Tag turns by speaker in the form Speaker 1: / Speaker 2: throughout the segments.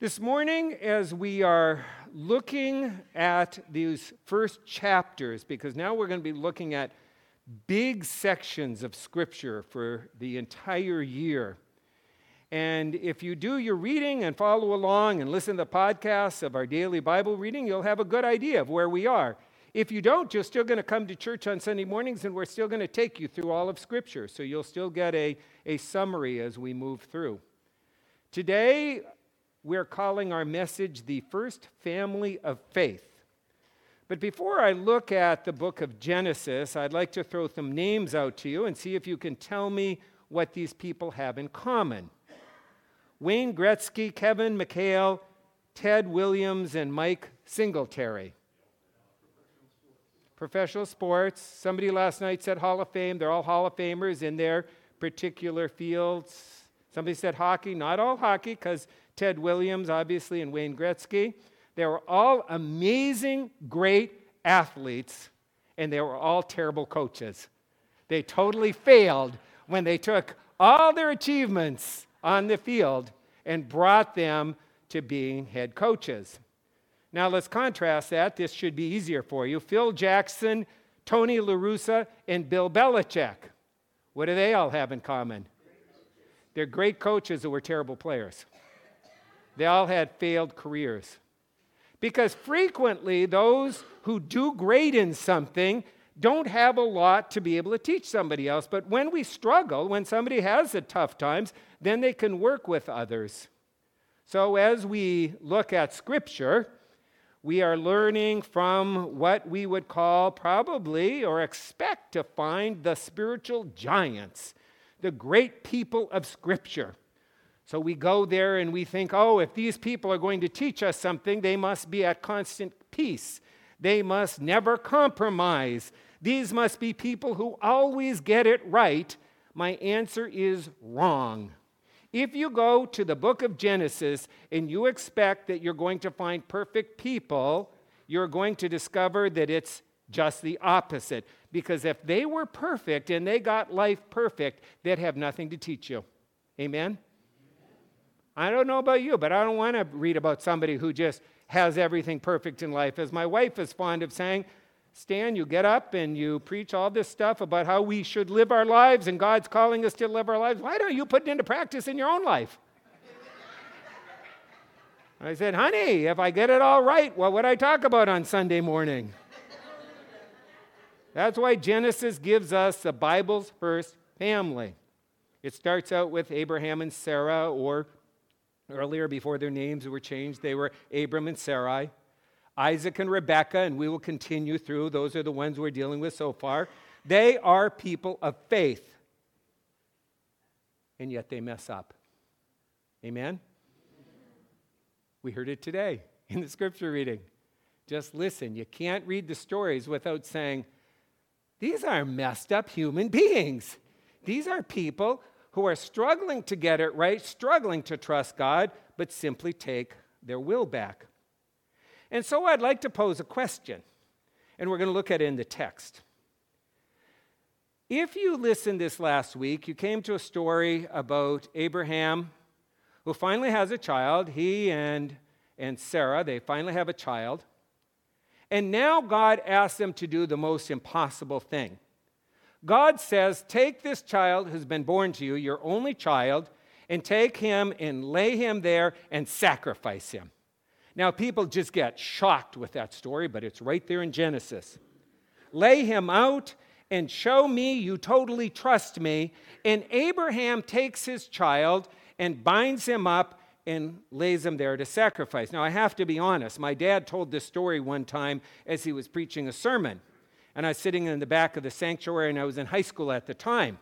Speaker 1: This morning, as we are looking at these first chapters, because now we're going to be looking at big sections of Scripture for the entire year. And if you do your reading and follow along and listen to the podcasts of our daily Bible reading, you'll have a good idea of where we are. If you don't, you're still going to come to church on Sunday mornings, and we're still going to take you through all of Scripture. So you'll still get a, a summary as we move through. Today, we're calling our message the first family of faith. But before I look at the book of Genesis, I'd like to throw some names out to you and see if you can tell me what these people have in common. Wayne Gretzky, Kevin McHale, Ted Williams, and Mike Singletary. Professional sports. Somebody last night said Hall of Fame. They're all Hall of Famers in their particular fields. Somebody said hockey. Not all hockey, because Ted Williams, obviously, and Wayne Gretzky. They were all amazing, great athletes, and they were all terrible coaches. They totally failed when they took all their achievements on the field and brought them to being head coaches. Now let's contrast that. This should be easier for you. Phil Jackson, Tony La Russa, and Bill Belichick. What do they all have in common? They're great coaches who were terrible players. They all had failed careers. Because frequently, those who do great in something don't have a lot to be able to teach somebody else. But when we struggle, when somebody has the tough times, then they can work with others. So as we look at Scripture, we are learning from what we would call probably or expect to find the spiritual giants, the great people of Scripture. So we go there and we think, oh, if these people are going to teach us something, they must be at constant peace. They must never compromise. These must be people who always get it right. My answer is wrong. If you go to the book of Genesis and you expect that you're going to find perfect people, you're going to discover that it's just the opposite. Because if they were perfect and they got life perfect, they'd have nothing to teach you. Amen? I don't know about you, but I don't want to read about somebody who just has everything perfect in life. As my wife is fond of saying, Stan, you get up and you preach all this stuff about how we should live our lives and God's calling us to live our lives. Why don't you put it into practice in your own life? I said, honey, if I get it all right, what would I talk about on Sunday morning? That's why Genesis gives us the Bible's first family. It starts out with Abraham and Sarah, or Earlier, before their names were changed, they were Abram and Sarai, Isaac and Rebekah, and we will continue through. Those are the ones we're dealing with so far. They are people of faith, and yet they mess up. Amen? We heard it today in the scripture reading. Just listen. You can't read the stories without saying, these are messed up human beings. These are people who are struggling to get it right, struggling to trust God, but simply take their will back. And so I'd like to pose a question, and we're going to look at it in the text. If you listened this last week, you came to a story about Abraham who finally has a child. He and, and Sarah, they finally have a child. And now God asks them to do the most impossible thing. God says, Take this child who's been born to you, your only child, and take him and lay him there and sacrifice him. Now, people just get shocked with that story, but it's right there in Genesis. Lay him out and show me you totally trust me. And Abraham takes his child and binds him up and lays him there to sacrifice. Now, I have to be honest. My dad told this story one time as he was preaching a sermon and I was sitting in the back of the sanctuary, and I was in high school at the time.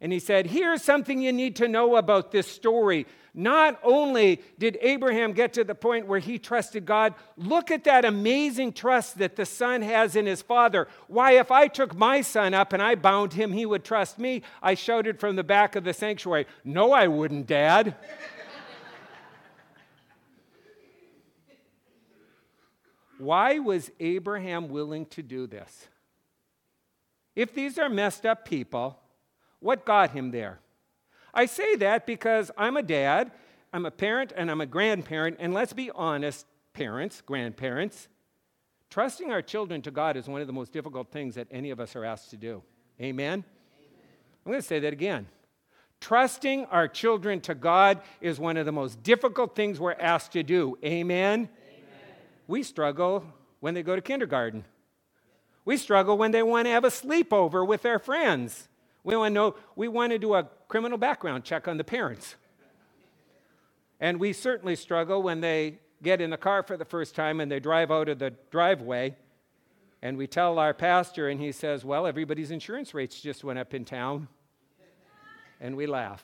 Speaker 1: And he said, Here's something you need to know about this story. Not only did Abraham get to the point where he trusted God, look at that amazing trust that the son has in his father. Why, if I took my son up and I bound him, he would trust me. I shouted from the back of the sanctuary, No, I wouldn't, Dad. Why was Abraham willing to do this? If these are messed up people, what got him there? I say that because I'm a dad. I'm a parent and I'm a grandparent, and let's be honest, parents, grandparents, trusting our children to God is one of the most difficult things that any of us are asked to do. Amen? Amen. I'm going to say that again. Trusting our children to God is one of the most difficult things we're asked to do. Amen? We struggle when they go to kindergarten. We struggle when they want to have a sleepover with their friends. We want to know, we want to do a criminal background check on the parents. And we certainly struggle when they get in the car for the first time and they drive out of the driveway. And we tell our pastor, and he says, Well, everybody's insurance rates just went up in town. And we laugh.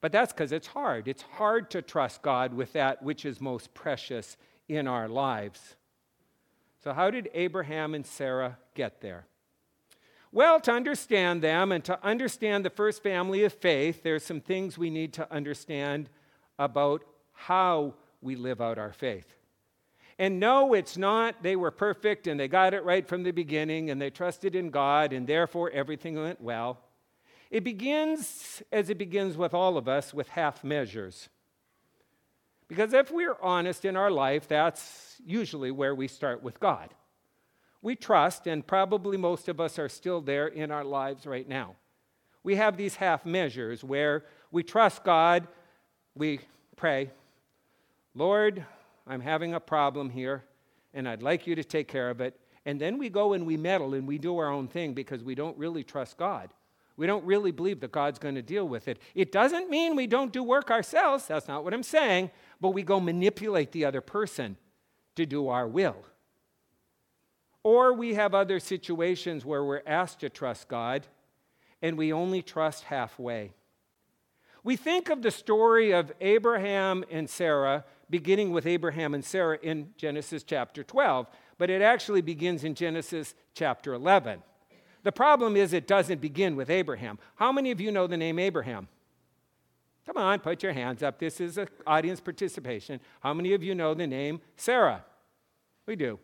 Speaker 1: But that's because it's hard. It's hard to trust God with that which is most precious in our lives. So, how did Abraham and Sarah get there? Well, to understand them and to understand the first family of faith, there's some things we need to understand about how we live out our faith. And no, it's not they were perfect and they got it right from the beginning and they trusted in God and therefore everything went well. It begins, as it begins with all of us, with half measures. Because if we're honest in our life, that's usually where we start with God. We trust, and probably most of us are still there in our lives right now. We have these half measures where we trust God, we pray, Lord, I'm having a problem here, and I'd like you to take care of it. And then we go and we meddle and we do our own thing because we don't really trust God. We don't really believe that God's going to deal with it. It doesn't mean we don't do work ourselves. That's not what I'm saying but we go manipulate the other person to do our will. Or we have other situations where we're asked to trust God and we only trust halfway. We think of the story of Abraham and Sarah beginning with Abraham and Sarah in Genesis chapter 12, but it actually begins in Genesis chapter 11. The problem is it doesn't begin with Abraham. How many of you know the name Abraham? Come on, put your hands up. This is audience participation. How many of you know the name Sarah? We do.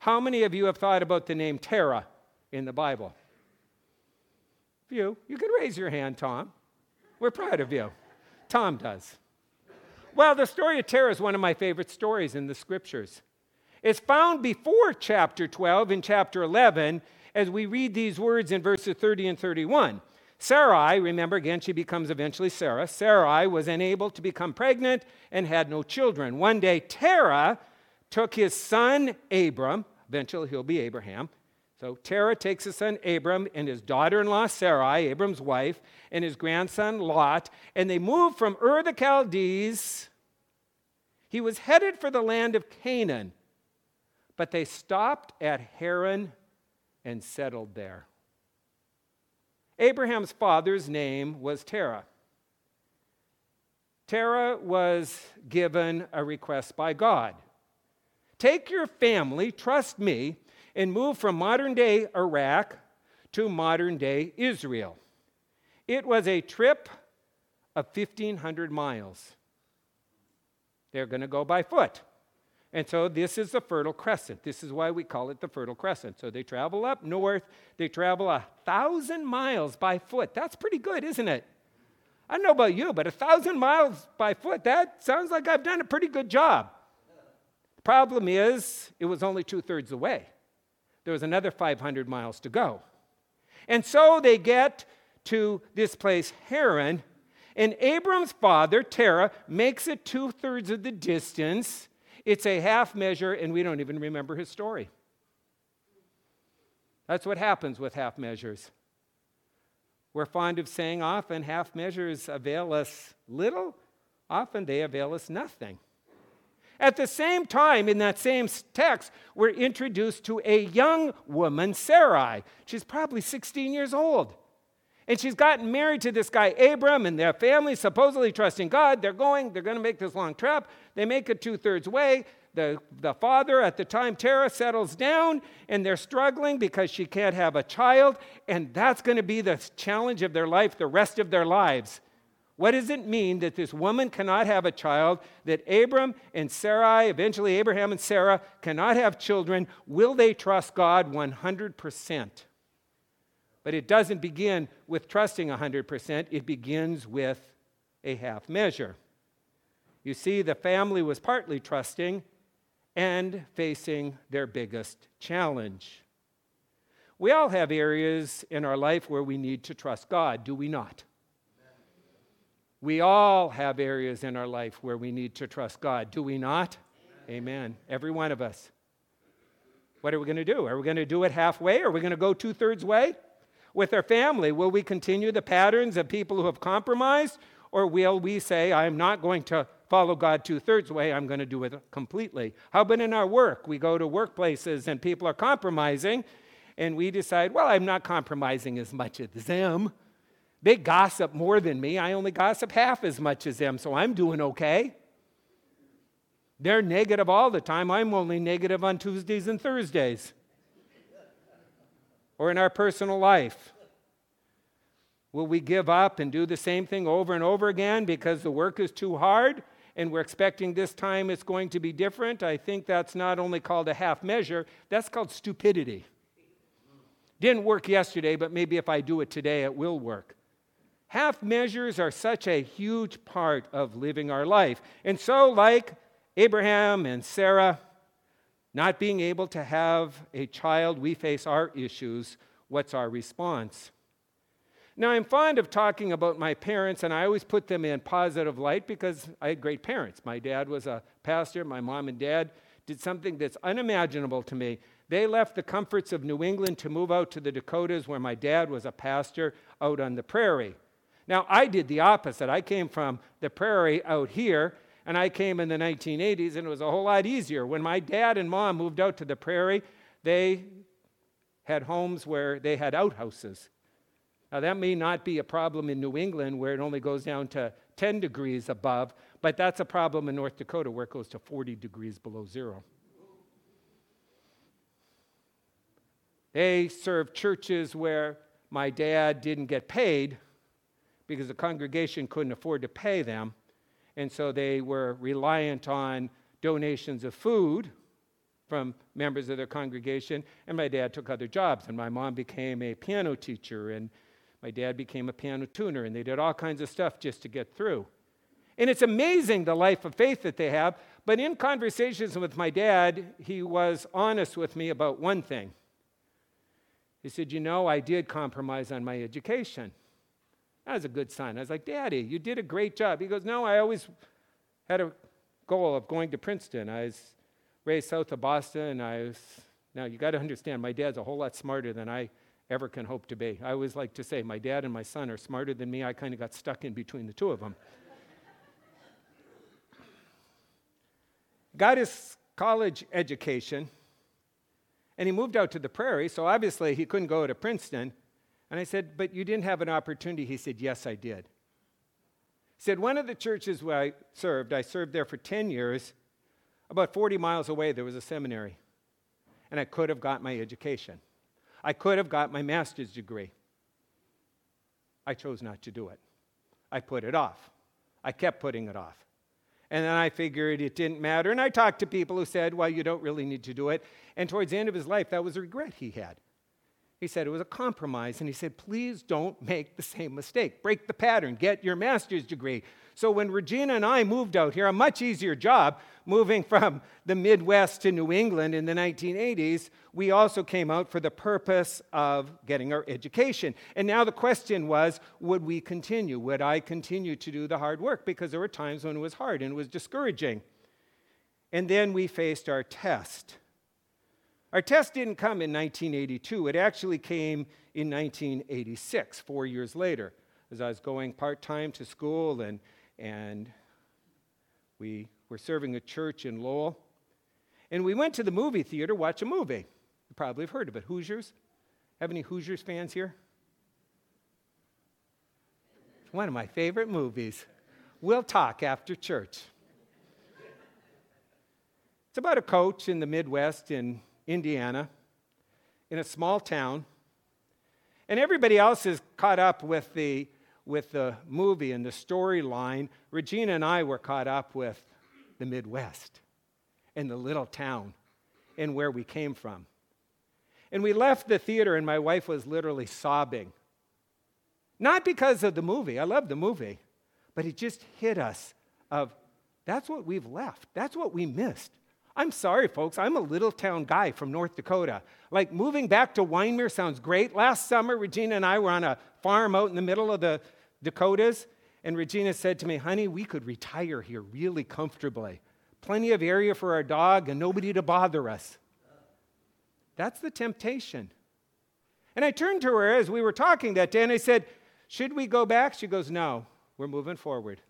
Speaker 1: How many of you have thought about the name Terah in the Bible? Few. You can raise your hand, Tom. We're proud of you. Tom does. Well, the story of Terah is one of my favorite stories in the scriptures. It's found before chapter 12 in chapter 11 as we read these words in verses 30 and 31. Sarai, remember again, she becomes eventually Sarah. Sarai was unable to become pregnant and had no children. One day, Terah took his son Abram, eventually he'll be Abraham. So Terah takes his son Abram and his daughter in law Sarai, Abram's wife, and his grandson Lot, and they moved from Ur the Chaldees. He was headed for the land of Canaan, but they stopped at Haran and settled there. Abraham's father's name was Terah. Terah was given a request by God Take your family, trust me, and move from modern day Iraq to modern day Israel. It was a trip of 1,500 miles. They're going to go by foot. And so this is the Fertile Crescent. This is why we call it the Fertile Crescent. So they travel up north, they travel a thousand miles by foot. That's pretty good, isn't it? I don't know about you, but a thousand miles by foot, that sounds like I've done a pretty good job. Problem is, it was only two thirds the way. There was another 500 miles to go. And so they get to this place, Haran, and Abram's father, Terah, makes it two thirds of the distance it's a half measure, and we don't even remember his story. That's what happens with half measures. We're fond of saying often half measures avail us little, often they avail us nothing. At the same time, in that same text, we're introduced to a young woman, Sarai. She's probably 16 years old. And she's gotten married to this guy, Abram, and their family supposedly trusting God. They're going, they're going to make this long trip. They make it two thirds way. The, the father, at the time, Terah, settles down, and they're struggling because she can't have a child. And that's going to be the challenge of their life the rest of their lives. What does it mean that this woman cannot have a child, that Abram and Sarai, eventually Abraham and Sarah, cannot have children? Will they trust God 100%? But it doesn't begin with trusting 100%, it begins with a half measure. You see, the family was partly trusting and facing their biggest challenge. We all have areas in our life where we need to trust God, do we not? We all have areas in our life where we need to trust God, do we not? Amen. Amen. Every one of us. What are we going to do? Are we going to do it halfway? Are we going to go two thirds way? With our family, will we continue the patterns of people who have compromised? Or will we say, I'm not going to follow God two thirds way, I'm going to do it completely? How about in our work? We go to workplaces and people are compromising, and we decide, well, I'm not compromising as much as them. They gossip more than me. I only gossip half as much as them, so I'm doing okay. They're negative all the time. I'm only negative on Tuesdays and Thursdays. Or in our personal life. Will we give up and do the same thing over and over again because the work is too hard and we're expecting this time it's going to be different? I think that's not only called a half measure, that's called stupidity. Didn't work yesterday, but maybe if I do it today, it will work. Half measures are such a huge part of living our life. And so, like Abraham and Sarah not being able to have a child, we face our issues. What's our response? Now, I'm fond of talking about my parents, and I always put them in positive light because I had great parents. My dad was a pastor, my mom and dad did something that's unimaginable to me. They left the comforts of New England to move out to the Dakotas, where my dad was a pastor out on the prairie. Now, I did the opposite. I came from the prairie out here, and I came in the 1980s, and it was a whole lot easier. When my dad and mom moved out to the prairie, they had homes where they had outhouses. Now, that may not be a problem in New England where it only goes down to 10 degrees above, but that's a problem in North Dakota where it goes to 40 degrees below zero. They served churches where my dad didn't get paid because the congregation couldn't afford to pay them. And so they were reliant on donations of food from members of their congregation. And my dad took other jobs. And my mom became a piano teacher. And my dad became a piano tuner. And they did all kinds of stuff just to get through. And it's amazing the life of faith that they have. But in conversations with my dad, he was honest with me about one thing. He said, You know, I did compromise on my education. That was a good sign. I was like, Daddy, you did a great job. He goes, No, I always had a goal of going to Princeton. I was raised south of Boston. And I was, now you got to understand, my dad's a whole lot smarter than I ever can hope to be. I always like to say, my dad and my son are smarter than me. I kind of got stuck in between the two of them. got his college education, and he moved out to the prairie, so obviously he couldn't go to Princeton. And I said, But you didn't have an opportunity. He said, Yes, I did. He said, One of the churches where I served, I served there for 10 years. About 40 miles away, there was a seminary. And I could have got my education. I could have got my master's degree. I chose not to do it. I put it off. I kept putting it off. And then I figured it didn't matter. And I talked to people who said, well, you don't really need to do it. And towards the end of his life, that was a regret he had. He said it was a compromise, and he said, please don't make the same mistake. Break the pattern, get your master's degree. So when Regina and I moved out here, a much easier job moving from the Midwest to New England in the 1980s, we also came out for the purpose of getting our education. And now the question was would we continue? Would I continue to do the hard work? Because there were times when it was hard and it was discouraging. And then we faced our test. Our test didn't come in 1982, it actually came in 1986, four years later, as I was going part time to school and, and we were serving a church in Lowell. And we went to the movie theater, watch a movie. You probably have heard of it. Hoosiers? Have any Hoosiers fans here? It's one of my favorite movies. We'll talk after church. It's about a coach in the Midwest in Indiana, in a small town. And everybody else is caught up with the, with the movie and the storyline. Regina and I were caught up with the Midwest and the little town and where we came from. And we left the theater, and my wife was literally sobbing. Not because of the movie, I love the movie, but it just hit us of That's what we've left. That's what we missed. I'm sorry, folks. I'm a little town guy from North Dakota. Like moving back to Wyndmere sounds great. Last summer, Regina and I were on a farm out in the middle of the Dakotas, and Regina said to me, Honey, we could retire here really comfortably. Plenty of area for our dog and nobody to bother us. That's the temptation. And I turned to her as we were talking that day and I said, Should we go back? She goes, No, we're moving forward.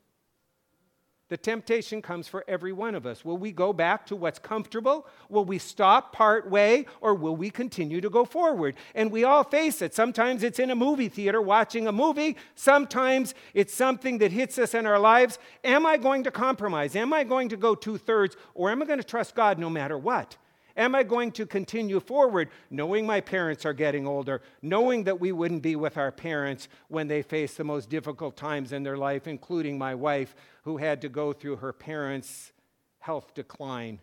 Speaker 1: The temptation comes for every one of us. Will we go back to what's comfortable? Will we stop part way? Or will we continue to go forward? And we all face it. Sometimes it's in a movie theater watching a movie. Sometimes it's something that hits us in our lives. Am I going to compromise? Am I going to go two thirds? Or am I going to trust God no matter what? Am I going to continue forward knowing my parents are getting older, knowing that we wouldn't be with our parents when they face the most difficult times in their life, including my wife, who had to go through her parents' health decline,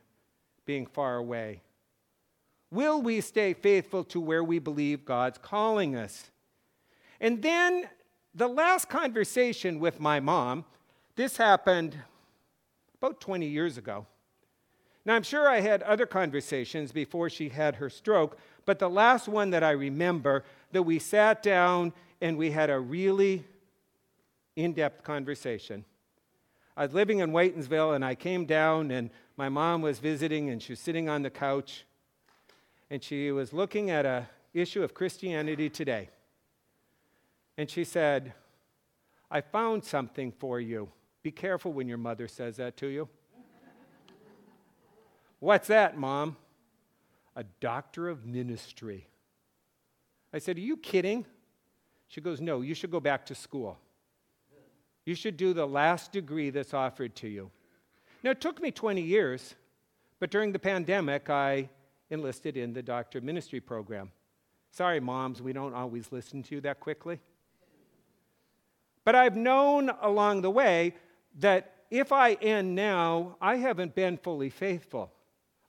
Speaker 1: being far away? Will we stay faithful to where we believe God's calling us? And then the last conversation with my mom, this happened about 20 years ago. Now, I'm sure I had other conversations before she had her stroke, but the last one that I remember that we sat down and we had a really in depth conversation. I was living in Whitinsville and I came down and my mom was visiting and she was sitting on the couch and she was looking at a issue of Christianity today. And she said, I found something for you. Be careful when your mother says that to you. What's that, Mom? A doctor of ministry. I said, Are you kidding? She goes, No, you should go back to school. You should do the last degree that's offered to you. Now, it took me 20 years, but during the pandemic, I enlisted in the doctor of ministry program. Sorry, moms, we don't always listen to you that quickly. But I've known along the way that if I end now, I haven't been fully faithful.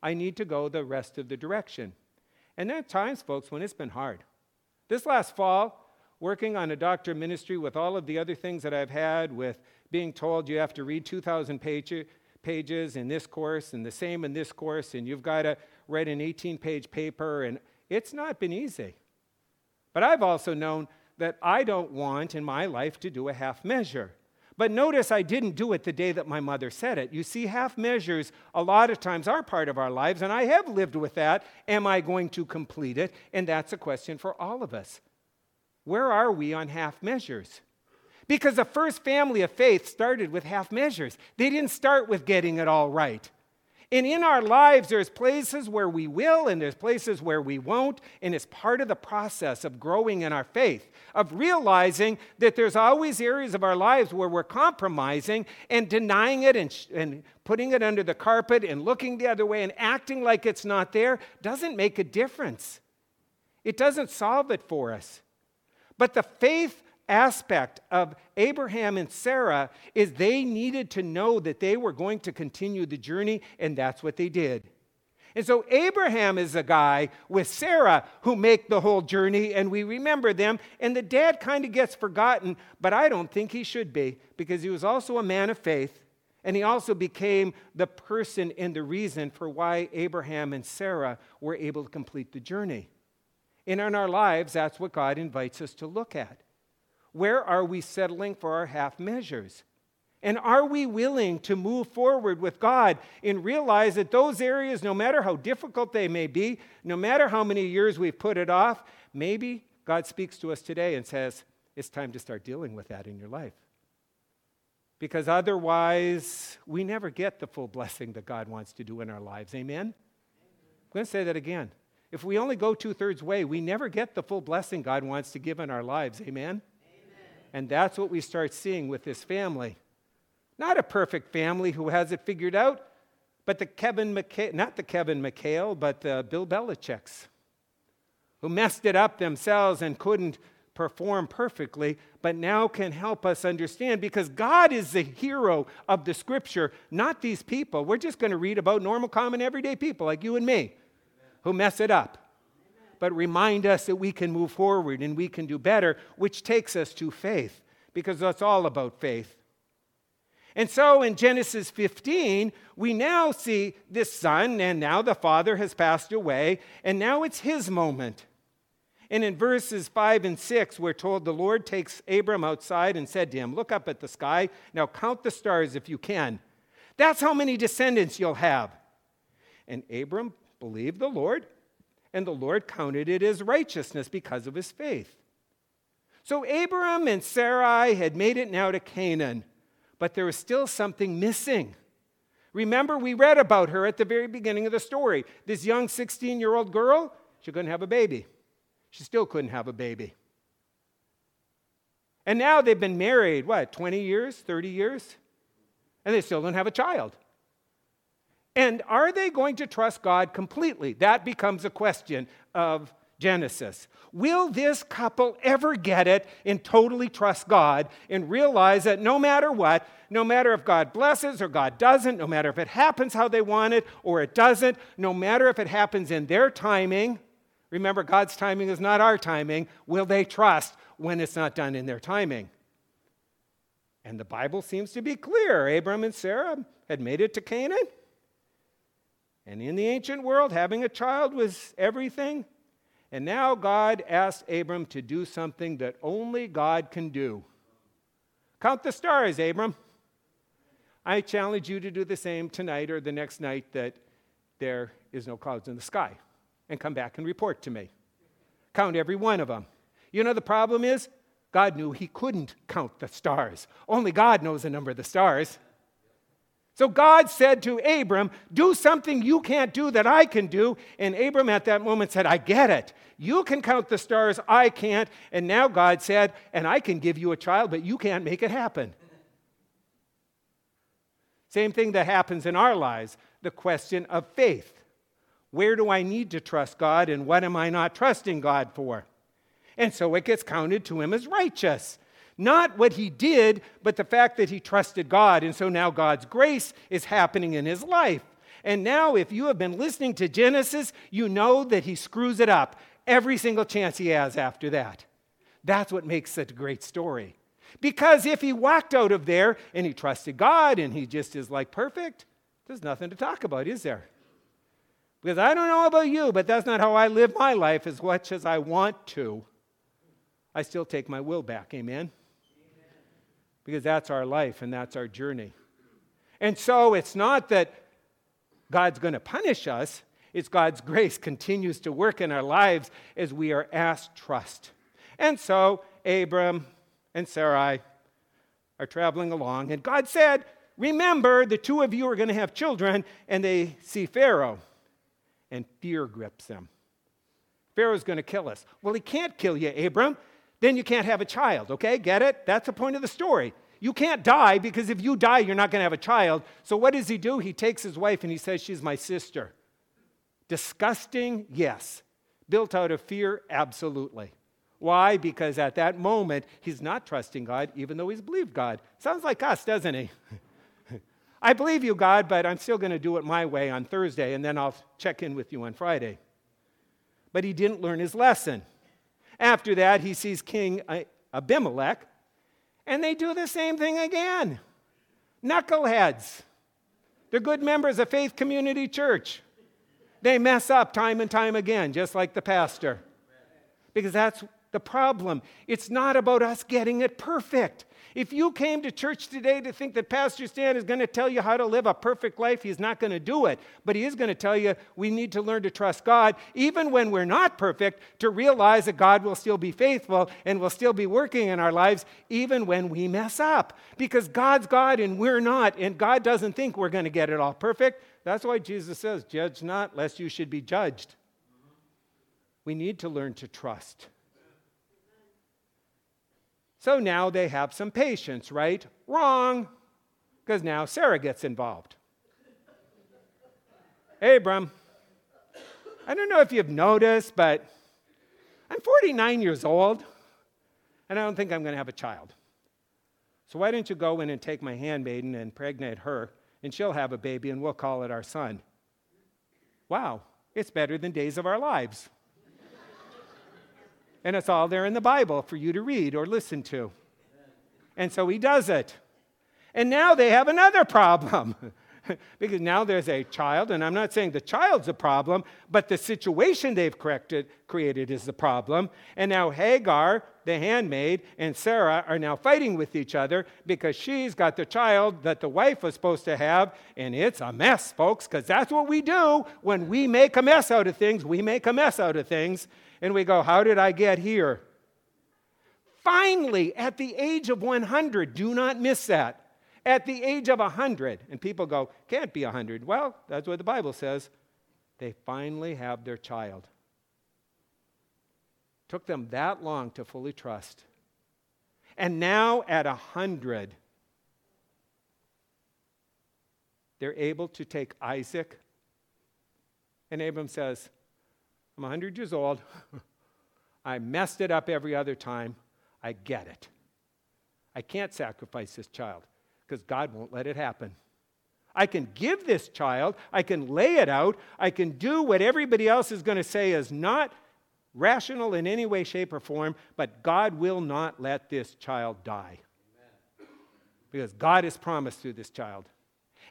Speaker 1: I need to go the rest of the direction. And there are times, folks, when it's been hard. This last fall, working on a doctor ministry with all of the other things that I've had, with being told you have to read 2,000 page, pages in this course and the same in this course, and you've got to write an 18 page paper, and it's not been easy. But I've also known that I don't want in my life to do a half measure. But notice I didn't do it the day that my mother said it. You see, half measures a lot of times are part of our lives, and I have lived with that. Am I going to complete it? And that's a question for all of us. Where are we on half measures? Because the first family of faith started with half measures, they didn't start with getting it all right. And in our lives, there's places where we will and there's places where we won't. And it's part of the process of growing in our faith, of realizing that there's always areas of our lives where we're compromising and denying it and, and putting it under the carpet and looking the other way and acting like it's not there doesn't make a difference. It doesn't solve it for us. But the faith aspect of Abraham and Sarah is they needed to know that they were going to continue the journey, and that's what they did. And so Abraham is a guy with Sarah who make the whole journey, and we remember them. And the dad kind of gets forgotten, but I don't think he should be because he was also a man of faith, and he also became the person and the reason for why Abraham and Sarah were able to complete the journey. And in our lives, that's what God invites us to look at. Where are we settling for our half measures? And are we willing to move forward with God and realize that those areas, no matter how difficult they may be, no matter how many years we've put it off, maybe God speaks to us today and says, it's time to start dealing with that in your life. Because otherwise, we never get the full blessing that God wants to do in our lives. Amen? I'm going to say that again. If we only go two thirds way, we never get the full blessing God wants to give in our lives. Amen? And that's what we start seeing with this family. Not a perfect family who has it figured out, but the Kevin McHale, not the Kevin McHale, but the Bill Belichick's, who messed it up themselves and couldn't perform perfectly, but now can help us understand because God is the hero of the scripture, not these people. We're just going to read about normal, common, everyday people like you and me who mess it up but remind us that we can move forward and we can do better, which takes us to faith, because that's all about faith. And so in Genesis 15, we now see this son, and now the father has passed away, and now it's his moment. And in verses 5 and 6, we're told the Lord takes Abram outside and said to him, Look up at the sky, now count the stars if you can. That's how many descendants you'll have. And Abram believed the Lord, and the Lord counted it as righteousness because of his faith. So Abram and Sarai had made it now to Canaan but there was still something missing. Remember, we read about her at the very beginning of the story. This young 16 year old girl, she couldn't have a baby. She still couldn't have a baby. And now they've been married, what, 20 years, 30 years? And they still don't have a child. And are they going to trust God completely? That becomes a question of Genesis. Will this couple ever get it and totally trust God and realize that no matter what, no matter if God blesses or God doesn't, no matter if it happens how they want it or it doesn't, no matter if it happens in their timing, remember God's timing is not our timing, will they trust when it's not done in their timing? And the Bible seems to be clear. Abram and Sarah had made it to Canaan. And in the ancient world, having a child was everything. And now God asked Abram to do something that only God can do. Count the stars, Abram. I challenge you to do the same tonight or the next night that there is no clouds in the sky and come back and report to me. Count every one of them. You know, the problem is God knew he couldn't count the stars. Only God knows the number of the stars. So God said to Abram, Do something you can't do that I can do. And Abram at that moment said, I get it. You can count the stars, I can't. And now God said, And I can give you a child, but you can't make it happen. Same thing that happens in our lives the question of faith. Where do I need to trust God, and what am I not trusting God for? And so it gets counted to him as righteous. Not what he did, but the fact that he trusted God. And so now God's grace is happening in his life. And now, if you have been listening to Genesis, you know that he screws it up every single chance he has after that. That's what makes it a great story. Because if he walked out of there and he trusted God and he just is like perfect, there's nothing to talk about, is there? Because I don't know about you, but that's not how I live my life as much as I want to. I still take my will back. Amen? Because that's our life and that's our journey. And so it's not that God's going to punish us, it's God's grace continues to work in our lives as we are asked trust. And so Abram and Sarai are traveling along, and God said, Remember, the two of you are going to have children, and they see Pharaoh, and fear grips them. Pharaoh's going to kill us. Well, he can't kill you, Abram then you can't have a child, okay? Get it? That's the point of the story. You can't die because if you die, you're not going to have a child. So what does he do? He takes his wife and he says, She's my sister. Disgusting? Yes. Built out of fear? Absolutely. Why? Because at that moment, he's not trusting God, even though he's believed God. Sounds like us, doesn't he? I believe you, God, but I'm still going to do it my way on Thursday, and then I'll check in with you on Friday. But he didn't learn his lesson. After that, he sees King Abimelech, and they do the same thing again. Knuckleheads. They're good members of Faith Community Church. They mess up time and time again, just like the pastor. Because that's the problem. It's not about us getting it perfect. If you came to church today to think that Pastor Stan is going to tell you how to live a perfect life, he's not going to do it. But he is going to tell you we need to learn to trust God, even when we're not perfect, to realize that God will still be faithful and will still be working in our lives, even when we mess up. Because God's God and we're not, and God doesn't think we're going to get it all perfect. That's why Jesus says, Judge not, lest you should be judged. We need to learn to trust. So now they have some patience, right? Wrong, because now Sarah gets involved. Abram, I don't know if you've noticed, but I'm 49 years old, and I don't think I'm going to have a child. So why don't you go in and take my handmaiden and impregnate her, and she'll have a baby, and we'll call it our son? Wow, it's better than days of our lives. And it's all there in the Bible for you to read or listen to. And so he does it. And now they have another problem. because now there's a child, and I'm not saying the child's a problem, but the situation they've corrected, created is the problem. And now Hagar, the handmaid, and Sarah are now fighting with each other because she's got the child that the wife was supposed to have, and it's a mess, folks, because that's what we do when we make a mess out of things. We make a mess out of things, and we go, How did I get here? Finally, at the age of 100, do not miss that at the age of 100. And people go, can't be 100. Well, that's what the Bible says. They finally have their child. Took them that long to fully trust. And now at 100, they're able to take Isaac. And Abram says, I'm 100 years old. I messed it up every other time. I get it. I can't sacrifice this child because God won't let it happen. I can give this child, I can lay it out, I can do what everybody else is going to say is not rational in any way, shape, or form, but God will not let this child die. Amen. Because God has promised through this child.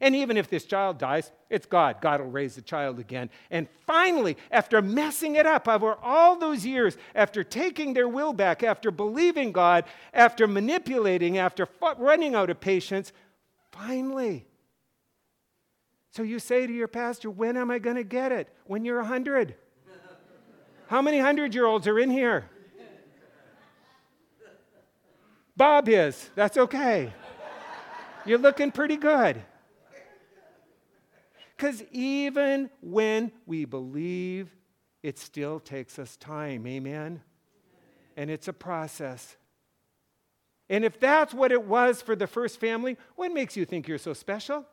Speaker 1: And even if this child dies, it's God. God will raise the child again. And finally, after messing it up over all those years, after taking their will back, after believing God, after manipulating, after running out of patience, finally. So you say to your pastor, When am I going to get it? When you're 100. How many 100 year olds are in here? Bob is. That's okay. You're looking pretty good. Because even when we believe, it still takes us time. Amen? And it's a process. And if that's what it was for the first family, what makes you think you're so special?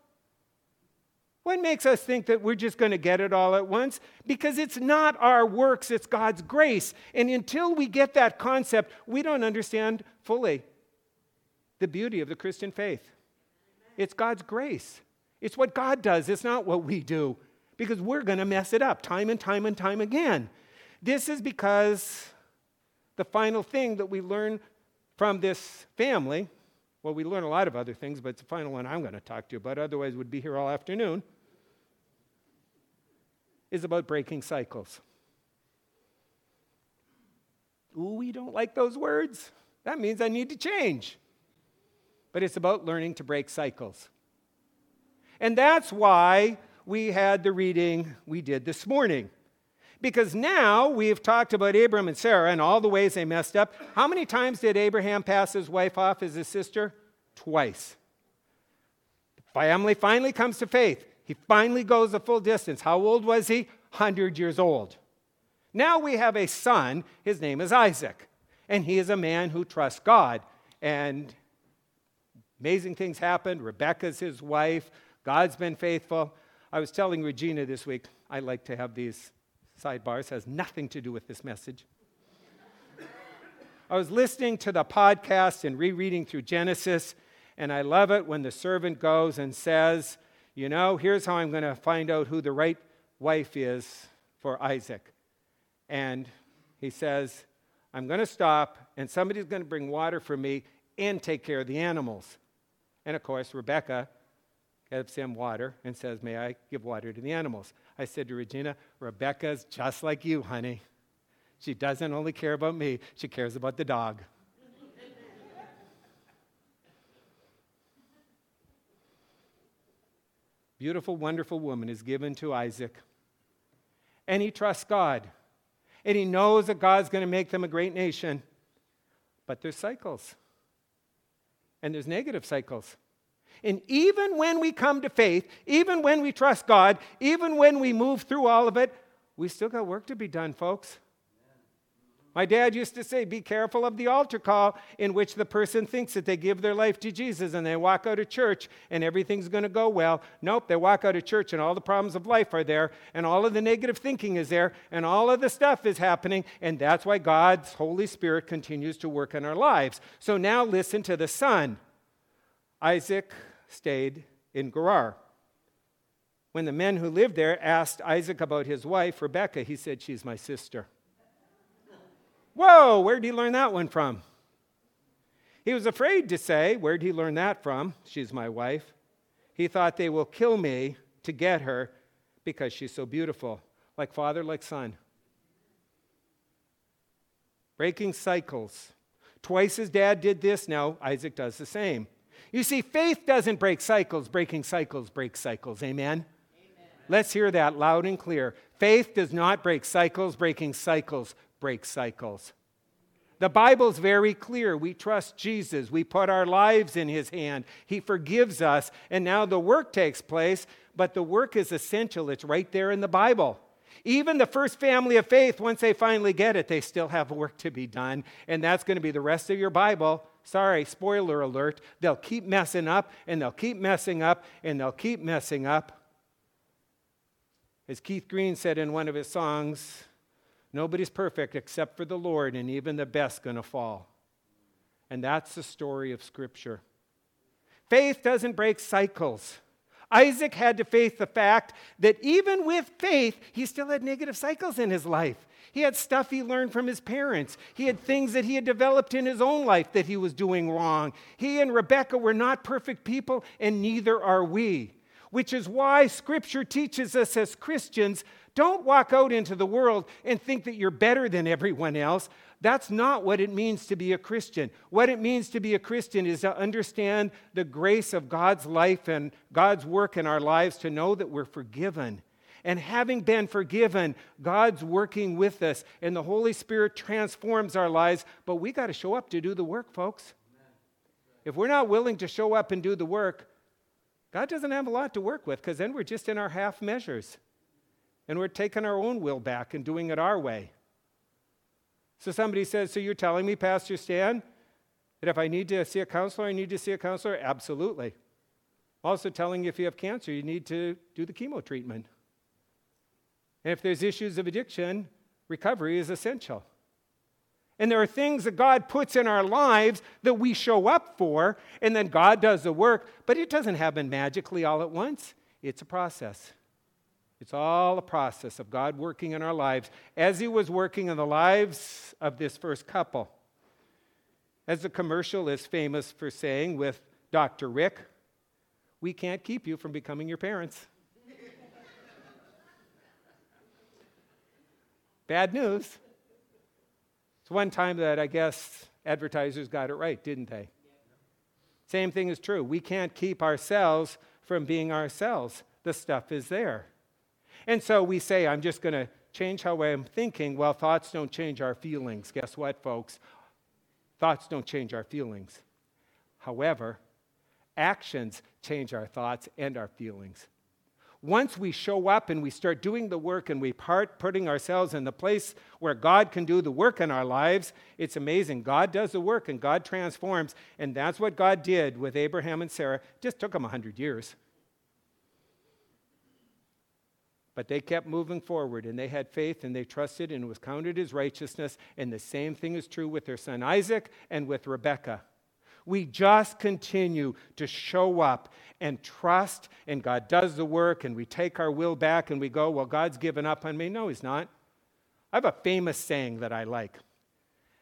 Speaker 1: What makes us think that we're just going to get it all at once? Because it's not our works, it's God's grace. And until we get that concept, we don't understand fully the beauty of the Christian faith. It's God's grace. It's what God does, it's not what we do, because we're going to mess it up time and time and time again. This is because the final thing that we learn from this family, well, we learn a lot of other things, but it's the final one I'm going to talk to you about, otherwise, we'd be here all afternoon, is about breaking cycles. Ooh, we don't like those words. That means I need to change. But it's about learning to break cycles. And that's why we had the reading we did this morning. Because now we've talked about Abram and Sarah and all the ways they messed up. How many times did Abraham pass his wife off as his sister? Twice. The family finally comes to faith. He finally goes the full distance. How old was he? 100 years old. Now we have a son. His name is Isaac. And he is a man who trusts God. And amazing things happened. Rebecca's his wife. God's been faithful. I was telling Regina this week, I like to have these sidebars, has nothing to do with this message. I was listening to the podcast and rereading through Genesis, and I love it when the servant goes and says, You know, here's how I'm going to find out who the right wife is for Isaac. And he says, I'm going to stop, and somebody's going to bring water for me and take care of the animals. And of course, Rebecca gives him water and says, May I give water to the animals? I said to Regina, Rebecca's just like you, honey. She doesn't only care about me, she cares about the dog. Beautiful, wonderful woman is given to Isaac. And he trusts God. And he knows that God's going to make them a great nation. But there's cycles. And there's negative cycles. And even when we come to faith, even when we trust God, even when we move through all of it, we still got work to be done, folks. My dad used to say, Be careful of the altar call in which the person thinks that they give their life to Jesus and they walk out of church and everything's going to go well. Nope, they walk out of church and all the problems of life are there and all of the negative thinking is there and all of the stuff is happening. And that's why God's Holy Spirit continues to work in our lives. So now listen to the son. Isaac stayed in Gerar. When the men who lived there asked Isaac about his wife, Rebekah, he said, She's my sister. Whoa, where did he learn that one from? He was afraid to say, Where'd he learn that from? She's my wife. He thought they will kill me to get her because she's so beautiful, like father, like son. Breaking cycles. Twice his dad did this, now Isaac does the same. You see, faith doesn't break cycles, breaking cycles break cycles. Amen? Amen? Let's hear that loud and clear. Faith does not break cycles, breaking cycles break cycles. The Bible's very clear. We trust Jesus. We put our lives in His hand. He forgives us. And now the work takes place, but the work is essential. It's right there in the Bible. Even the first family of faith, once they finally get it, they still have work to be done. And that's going to be the rest of your Bible. Sorry, spoiler alert. They'll keep messing up, and they'll keep messing up, and they'll keep messing up. As Keith Green said in one of his songs, Nobody's perfect except for the Lord, and even the best going to fall. And that's the story of Scripture. Faith doesn't break cycles. Isaac had to face the fact that even with faith, he still had negative cycles in his life. He had stuff he learned from his parents. He had things that he had developed in his own life that he was doing wrong. He and Rebecca were not perfect people, and neither are we. Which is why Scripture teaches us as Christians don't walk out into the world and think that you're better than everyone else. That's not what it means to be a Christian. What it means to be a Christian is to understand the grace of God's life and God's work in our lives, to know that we're forgiven. And having been forgiven, God's working with us, and the Holy Spirit transforms our lives. But we got to show up to do the work, folks. If we're not willing to show up and do the work, God doesn't have a lot to work with because then we're just in our half measures and we're taking our own will back and doing it our way. So somebody says, So you're telling me, Pastor Stan, that if I need to see a counselor, I need to see a counselor? Absolutely. Also telling you if you have cancer, you need to do the chemo treatment. And if there's issues of addiction, recovery is essential. And there are things that God puts in our lives that we show up for, and then God does the work, but it doesn't happen magically all at once. It's a process. It's all a process of God working in our lives as He was working in the lives of this first couple. As the commercial is famous for saying with Dr. Rick, we can't keep you from becoming your parents. Bad news. It's one time that I guess advertisers got it right, didn't they? Same thing is true. We can't keep ourselves from being ourselves. The stuff is there. And so we say, I'm just going to change how I'm thinking. Well, thoughts don't change our feelings. Guess what, folks? Thoughts don't change our feelings. However, actions change our thoughts and our feelings. Once we show up and we start doing the work and we part putting ourselves in the place where God can do the work in our lives, it's amazing. God does the work and God transforms. And that's what God did with Abraham and Sarah. It just took them 100 years. But they kept moving forward and they had faith and they trusted and it was counted as righteousness. And the same thing is true with their son Isaac and with Rebekah. We just continue to show up and trust, and God does the work, and we take our will back and we go, Well, God's given up on me. No, He's not. I have a famous saying that I like.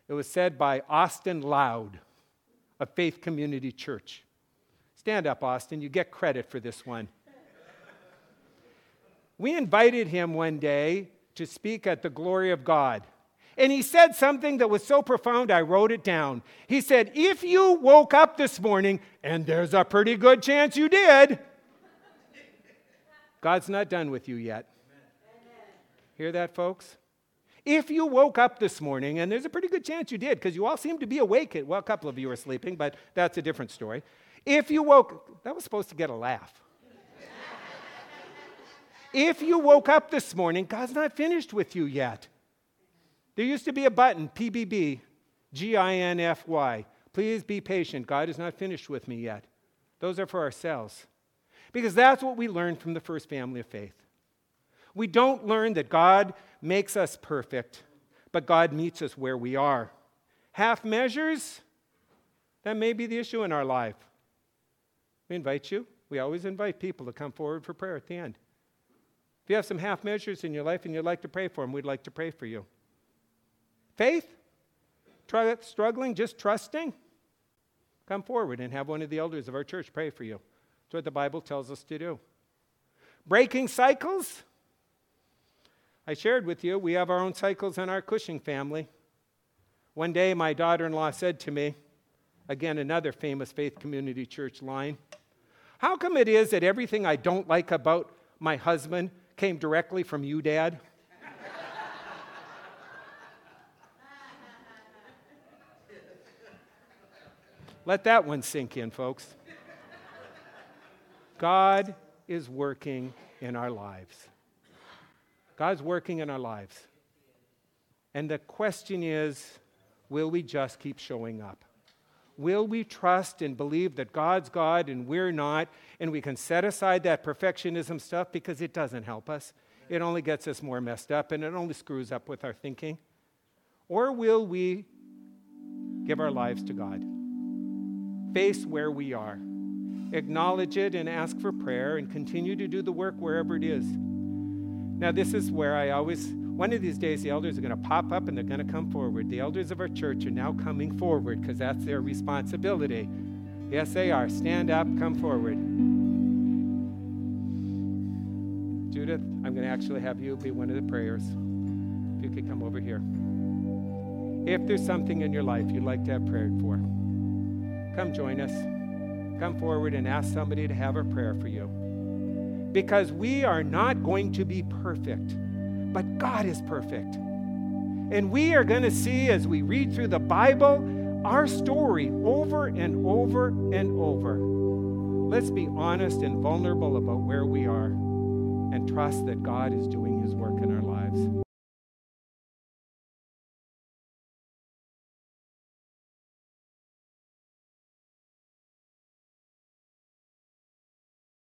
Speaker 1: It was said by Austin Loud of Faith Community Church. Stand up, Austin. You get credit for this one. We invited him one day to speak at the glory of God. And he said something that was so profound, I wrote it down. He said, If you woke up this morning, and there's a pretty good chance you did, God's not done with you yet. Hear that, folks? If you woke up this morning, and there's a pretty good chance you did, because you all seem to be awake. Well, a couple of you are sleeping, but that's a different story. If you woke, that was supposed to get a laugh. If you woke up this morning, God's not finished with you yet. There used to be a button, PBB, G I N F Y. Please be patient. God is not finished with me yet. Those are for ourselves. Because that's what we learned from the first family of faith. We don't learn that God makes us perfect, but God meets us where we are. Half measures, that may be the issue in our life. We invite you. We always invite people to come forward for prayer at the end. If you have some half measures in your life and you'd like to pray for them, we'd like to pray for you. Faith? Try struggling, just trusting? Come forward and have one of the elders of our church pray for you. That's what the Bible tells us to do. Breaking cycles? I shared with you, we have our own cycles in our Cushing family. One day, my daughter in law said to me, again, another famous Faith Community Church line, How come it is that everything I don't like about my husband came directly from you, Dad? Let that one sink in, folks. God is working in our lives. God's working in our lives. And the question is will we just keep showing up? Will we trust and believe that God's God and we're not, and we can set aside that perfectionism stuff because it doesn't help us? It only gets us more messed up and it only screws up with our thinking. Or will we give our lives to God? Face where we are, acknowledge it and ask for prayer, and continue to do the work wherever it is. Now, this is where I always, one of these days, the elders are going to pop up and they're going to come forward. The elders of our church are now coming forward because that's their responsibility. Yes, they are. Stand up, come forward. Judith, I'm going to actually have you be one of the prayers. If you could come over here. If there's something in your life you'd like to have prayed for, come join us. Come forward and ask somebody to have a prayer for you because we are not going to be perfect, but God is perfect. And we are going to see as we read through the Bible our story over and over and over. Let's be honest and vulnerable about where we are and trust that God is doing his work.